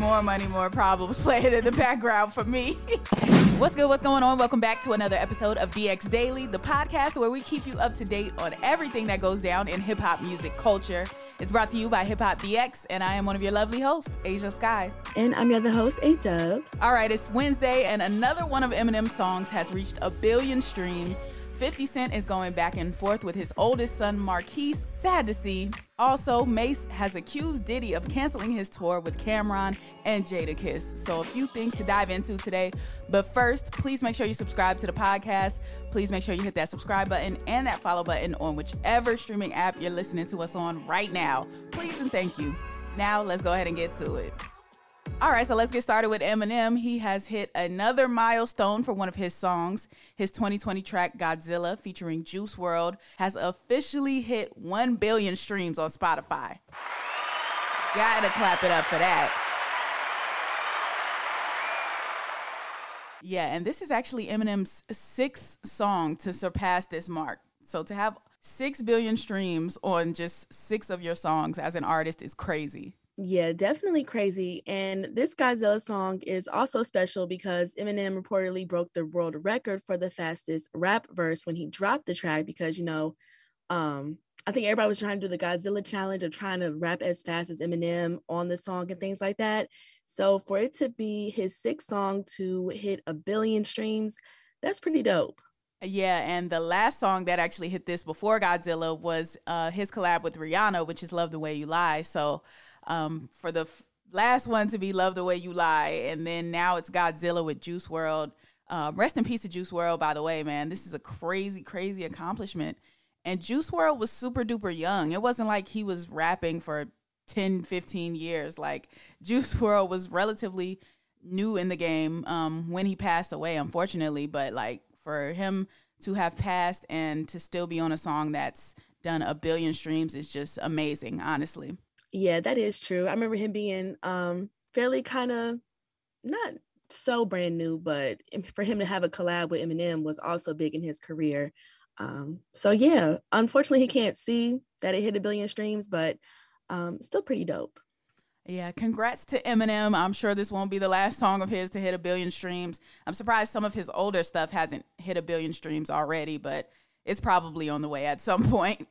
More money, more problems playing in the background for me. what's good? What's going on? Welcome back to another episode of DX Daily, the podcast where we keep you up to date on everything that goes down in hip hop music culture. It's brought to you by Hip Hop DX, and I am one of your lovely hosts, Ashia Skye. And I'm your other host, A Dub. All right, it's Wednesday, and another one of Eminem's songs has reached a billion streams. 50 Cent is going back and forth with his oldest son, Marquise. Sad to see. Also, Mase has accused Diddy of canceling his tour with Cam'ron and Jadakiss. So, a few things to dive into today. But first, please make sure you subscribe to the podcast. Please make sure you hit that subscribe button and that follow button on whichever streaming app you're listening to us on right now. Please and thank you. Now, let's go ahead and get to it. All right, so let's get started with Eminem. He has hit another milestone for one of his songs. His 2020 track Godzilla featuring Juice WRLD has officially hit 1 billion streams on Spotify. Gotta clap it up for that. Yeah, and this is actually Eminem's sixth song to surpass this mark. So to have 6 billion streams on just six of your songs as an artist is crazy. Yeah, definitely crazy. And this Godzilla song is also special because Eminem reportedly broke the world record for the fastest rap verse when he dropped the track because, you know, um, I think everybody was trying to do the Godzilla challenge of trying to rap as fast as Eminem on the song and things like that. So for it to be his sixth song to hit a billion streams, that's pretty dope. Yeah, and the last song that actually hit this before Godzilla was uh, his collab with Rihanna, which is Love the Way You Lie. So um, for the f- last one to be Love the Way You Lie, and then now it's Godzilla with Juice WRLD. Um, rest in peace to Juice WRLD, by the way, man. This is a crazy, crazy accomplishment. And Juice WRLD was super duper young. It wasn't like he was rapping for 10, 15 years. Like Juice WRLD was relatively new in the game um, when he passed away, unfortunately. But like for him to have passed and to still be on a song that's done a billion streams is just amazing, honestly. Yeah, that is true. I remember him being um fairly kind of not so brand new, but for him to have a collab with Eminem was also big in his career. Um, so yeah, unfortunately he can't see that it hit a billion streams, but um, still pretty dope. Yeah, congrats to Eminem. I'm sure this won't be the last song of his to hit a billion streams. I'm surprised some of his older stuff hasn't hit a billion streams already, but it's probably on the way at some point.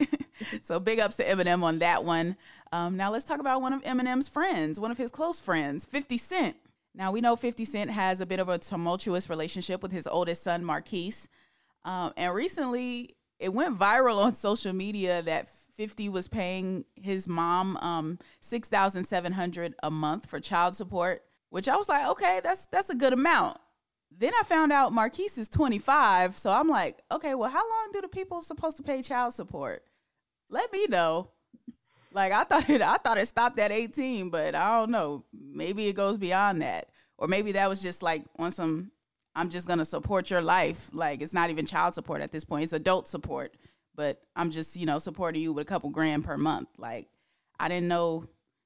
so big ups to Eminem on that one. Um, now let's talk about one of Eminem's friends, one of his close friends, 50 Cent. Now we know 50 Cent has a bit of a tumultuous relationship with his oldest son, Marquise. Um, and recently it went viral on social media that 50 was paying his mom um, 6700 a month for child support, which I was like, okay, that's that's a good amount. Then I found out Marquise is 25, so I'm like, okay, well, how long do the people supposed to pay child support? Let me know. Like I thought it I thought it stopped at 18, but I don't know. Maybe it goes beyond that. Or maybe that was just like on some I'm just to support your life. Like it's not even child support at this point. It's adult support, but I'm just, you know, supporting you with a couple grand per month. Like I didn't know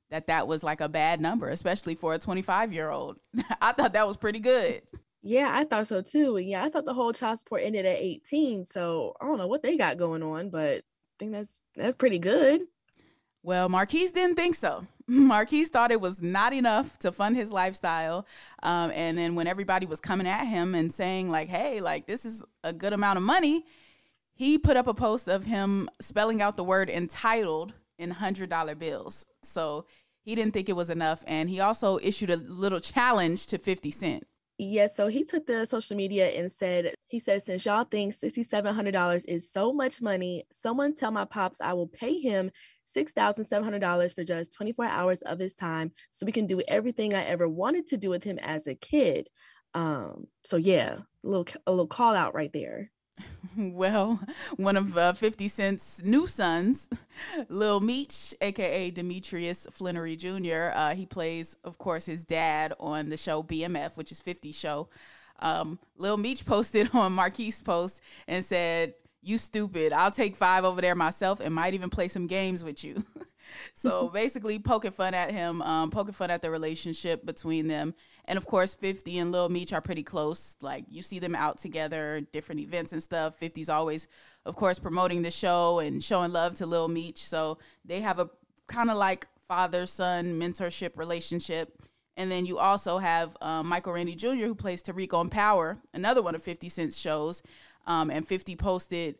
that that was like a bad number, especially for a 25-year-old. I thought that was pretty good. Yeah, I thought so too. Yeah, I thought the whole child support ended at 18. So I don't know what they got going on, but I think that's that's pretty good. Well, Marquise didn't think so. Marquise thought it was not enough to fund his lifestyle. Um, and then when everybody was coming at him and saying, like, hey, like, this is a good amount of money, he put up a post of him spelling out the word entitled in $100 bills. So he didn't think it was enough. And he also issued a little challenge to 50 Cent. Yes, so he took the social media and said, he said, since y'all think $6,700 is so much money, someone tell my pops I will pay him $6,700 for just 24 hours of his time so we can do everything I ever wanted to do with him as a kid. Um, so yeah, a little a little call out right there. Well, one of uh, 50 Cent's new sons, Lil Meech, aka Demetrius Flenory Jr., uh, he plays, of course, his dad on the show BMF, which is 50's show. Um, Lil Meech posted on Marquise post and said, You stupid. I'll take five over there myself and might even play some games with you. so basically, poking fun at him, um, poking fun at the relationship between them. And of course, 50 and Lil Meech are pretty close. Like you see them out together, different events and stuff. 50's always, of course, promoting the show and showing love to Lil Meech. So they have a kind of like father son mentorship relationship. And then you also have um, Michael Rainey Jr., who plays Tariq on Power, another one of 50 Cent's shows. Um, and 50 posted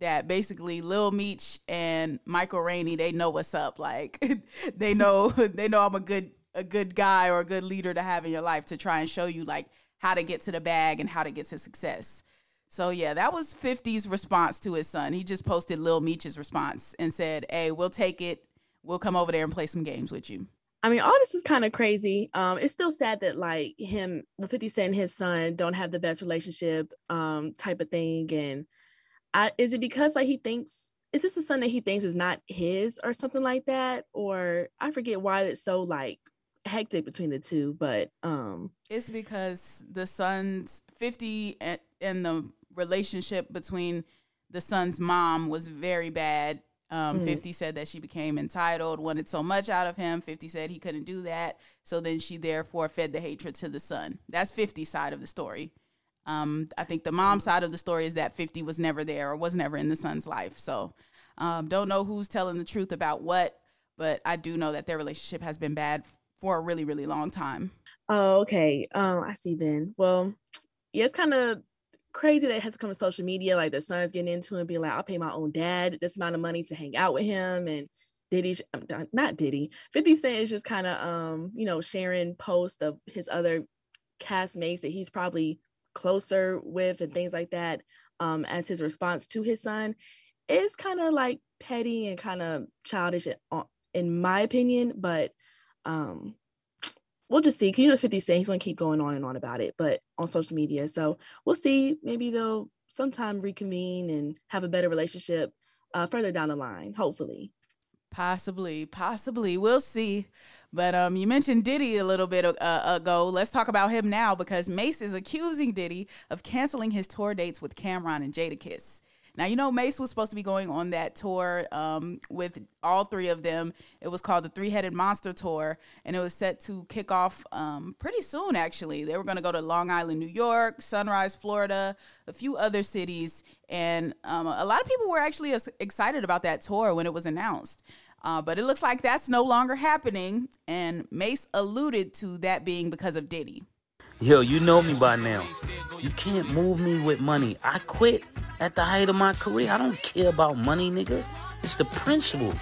that basically Lil Meech and Michael Rainey, they know what's up. Like they know they know I'm a good a good guy or a good leader to have in your life to try and show you like how to get to the bag and how to get to success. So yeah, that was 50's response to his son. He just posted Lil Meech's response and said, "Hey, we'll take it. We'll come over there and play some games with you." I mean, all this is kind of crazy. Um, it's still sad that like him, 50 Cent and his son don't have the best relationship, um, type of thing. And I, is it because like he thinks is this a son that he thinks is not his or something like that? Or I forget why it's so like hectic between the two, but um it's because the son's 50 and the relationship between the son's mom was very bad. Um, mm 50 said that she became entitled, wanted so much out of him. 50 said he couldn't do that. So then she therefore fed the hatred to the son. That's 50's side of the story. Um, I think the mom side of the story is that 50 was never there or was never in the son's life. So um, don't know who's telling the truth about what, but I do know that their relationship has been bad for a really, really long time. Oh, okay. Um, I see then. Well, yeah, it's kind of crazy that it has to come to social media. Like the son's getting into and being like, I'll pay my own dad this amount of money to hang out with him. And Diddy, um, not Diddy, 50 Cent is just kind of, um, you know, sharing posts of his other castmates that he's probably closer with and things like that um, as his response to his son is kind of like petty and kind of childish uh, in my opinion. But um we'll just see. Can you know, 50 Cent, he's gonna keep going on and on about it, but on social media. So we'll see. Maybe they'll sometime reconvene and have a better relationship uh, further down the line, hopefully. Possibly, possibly. We'll see. But um, you mentioned Diddy a little bit uh, ago. Let's talk about him now because Mase is accusing Diddy of canceling his tour dates with Cam'ron and Jadakiss. Now, you know, Mase was supposed to be going on that tour um, with all three of them. It was called the Three Headed Monster Tour, and it was set to kick off um, pretty soon, actually. They were going to go to Long Island, New York, Sunrise, Florida, a few other cities. And um, a lot of people were actually excited about that tour when it was announced. Uh, but it looks like that's no longer happening. And Mase alluded to that being because of Diddy. Yo, you know me by now. You can't move me with money. I quit at the height of my career. I don't care about money, nigga. It's the principle.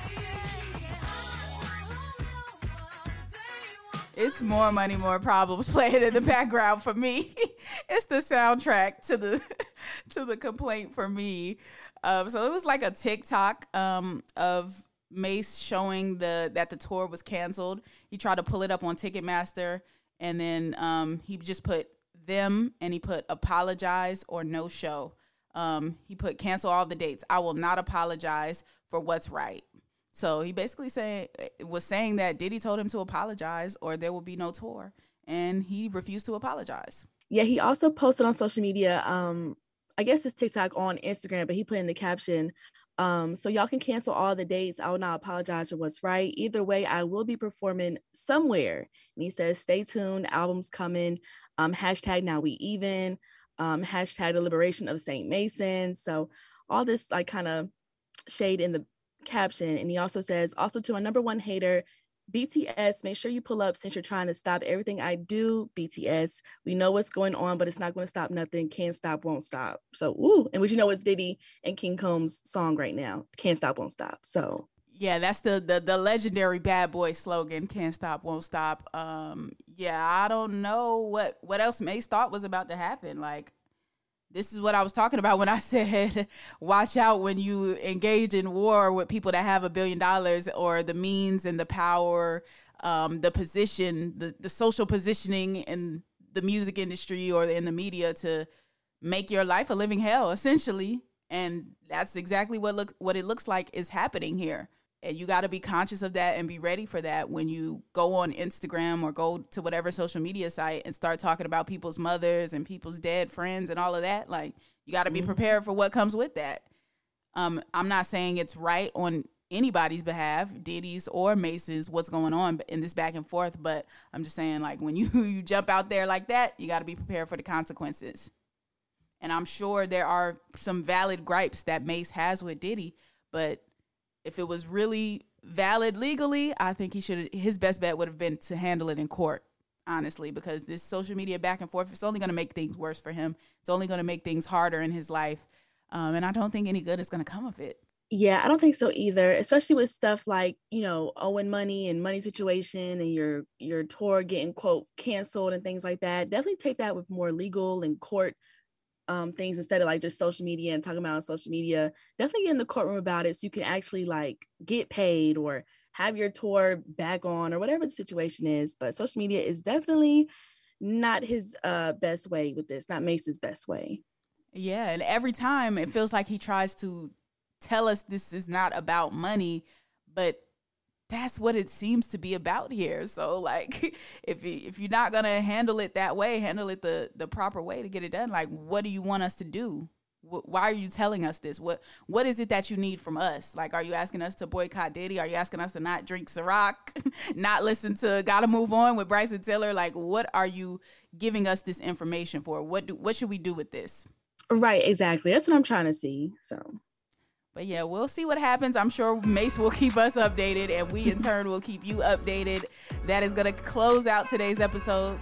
It's more money, more problems playing in the background for me. it's the soundtrack to the to the complaint for me. Um, so it was like a TikTok um, of Mase showing the that the tour was canceled. He tried to pull it up on Ticketmaster and then um, he just put them and he put apologize or no show. Um, he put cancel all the dates. I will not apologize for what's right. So he basically say was saying that Diddy told him to apologize or there will be no tour, and he refused to apologize. Yeah, he also posted on social media. Um, I guess it's TikTok on Instagram, but he put in the caption, um, so y'all can cancel all the dates. I will not apologize for what's right. Either way, I will be performing somewhere. And he says, stay tuned, album's coming. Um, hashtag now we even, um, hashtag the liberation of Saint Mason. So all this like kind of shade in the caption. And he also says, also to a number one hater, BTS, make sure you pull up since you're trying to stop everything I do. BTS, we know what's going on, but it's not going to stop nothing. Can't stop, won't stop. So, ooh, and what you know it's Diddy and King Combs' song right now. Can't stop, won't stop. So, yeah, that's the, the the legendary bad boy slogan. Can't stop, won't stop. Um, yeah, I don't know what what else Mase thought was about to happen. Like, this is what I was talking about when I said, watch out when you engage in war with people that have a billion dollars or the means and the power, um, the position, the, the social positioning in the music industry or in the media to make your life a living hell essentially. And that's exactly what look what it looks like is happening here and you got to be conscious of that and be ready for that when you go on Instagram or go to whatever social media site and start talking about people's mothers and people's dead friends and all of that like you got to be mm-hmm. prepared for what comes with that um, i'm not saying it's right on anybody's behalf diddy's or mase's what's going on in this back and forth but i'm just saying like when you you jump out there like that you got to be prepared for the consequences and i'm sure there are some valid gripes that mace has with diddy but if it was really valid legally, I think he should his best bet would have been to handle it in court, honestly, because this social media back and forth it's only going to make things worse for him. It's only going to make things harder in his life. Um, and I don't think any good is going to come of it. Yeah, I don't think so either, especially with stuff like, you know, owing money and money situation and your your tour getting quote canceled and things like that. Definitely take that with more legal and court um, things instead of like just social media and talking about on social media. Definitely get in the courtroom about it so you can actually like get paid or have your tour back on or whatever the situation is. But social media is definitely not his uh, best way with this, not Mase's best way. Yeah, and every time it feels like he tries to tell us this is not about money, but that's what it seems to be about here. So like if you, if you're not going to handle it that way, handle it the the proper way to get it done, like what do you want us to do? Why are you telling us this? What what is it that you need from us? Like are you asking us to boycott Diddy? Are you asking us to not drink Ciroc, not listen to Gotta Move On with Bryson Tiller? Like what are you giving us this information for? What do what should we do with this? Right, exactly. That's what I'm trying to see. So but yeah, we'll see what happens. I'm sure Mase will keep us updated, and we in turn will keep you updated. That is going to close out today's episode.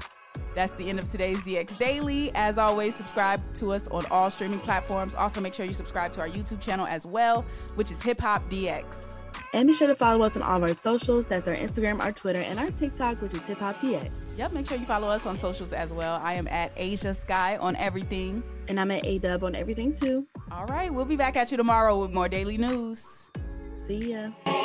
That's the end of today's DX Daily. As always, subscribe to us on all streaming platforms. Also, make sure you subscribe to our YouTube channel as well, which is Hip Hop DX. And be sure to follow us on all of our socials. That's our Instagram, our Twitter, and our TikTok, which is Hip Hop DX. Yep, make sure you follow us on socials as well. I am at Ashia Skye on everything. And I'm at A-Dub on everything too. All right, we'll be back at you tomorrow with more daily news. See ya. Eh.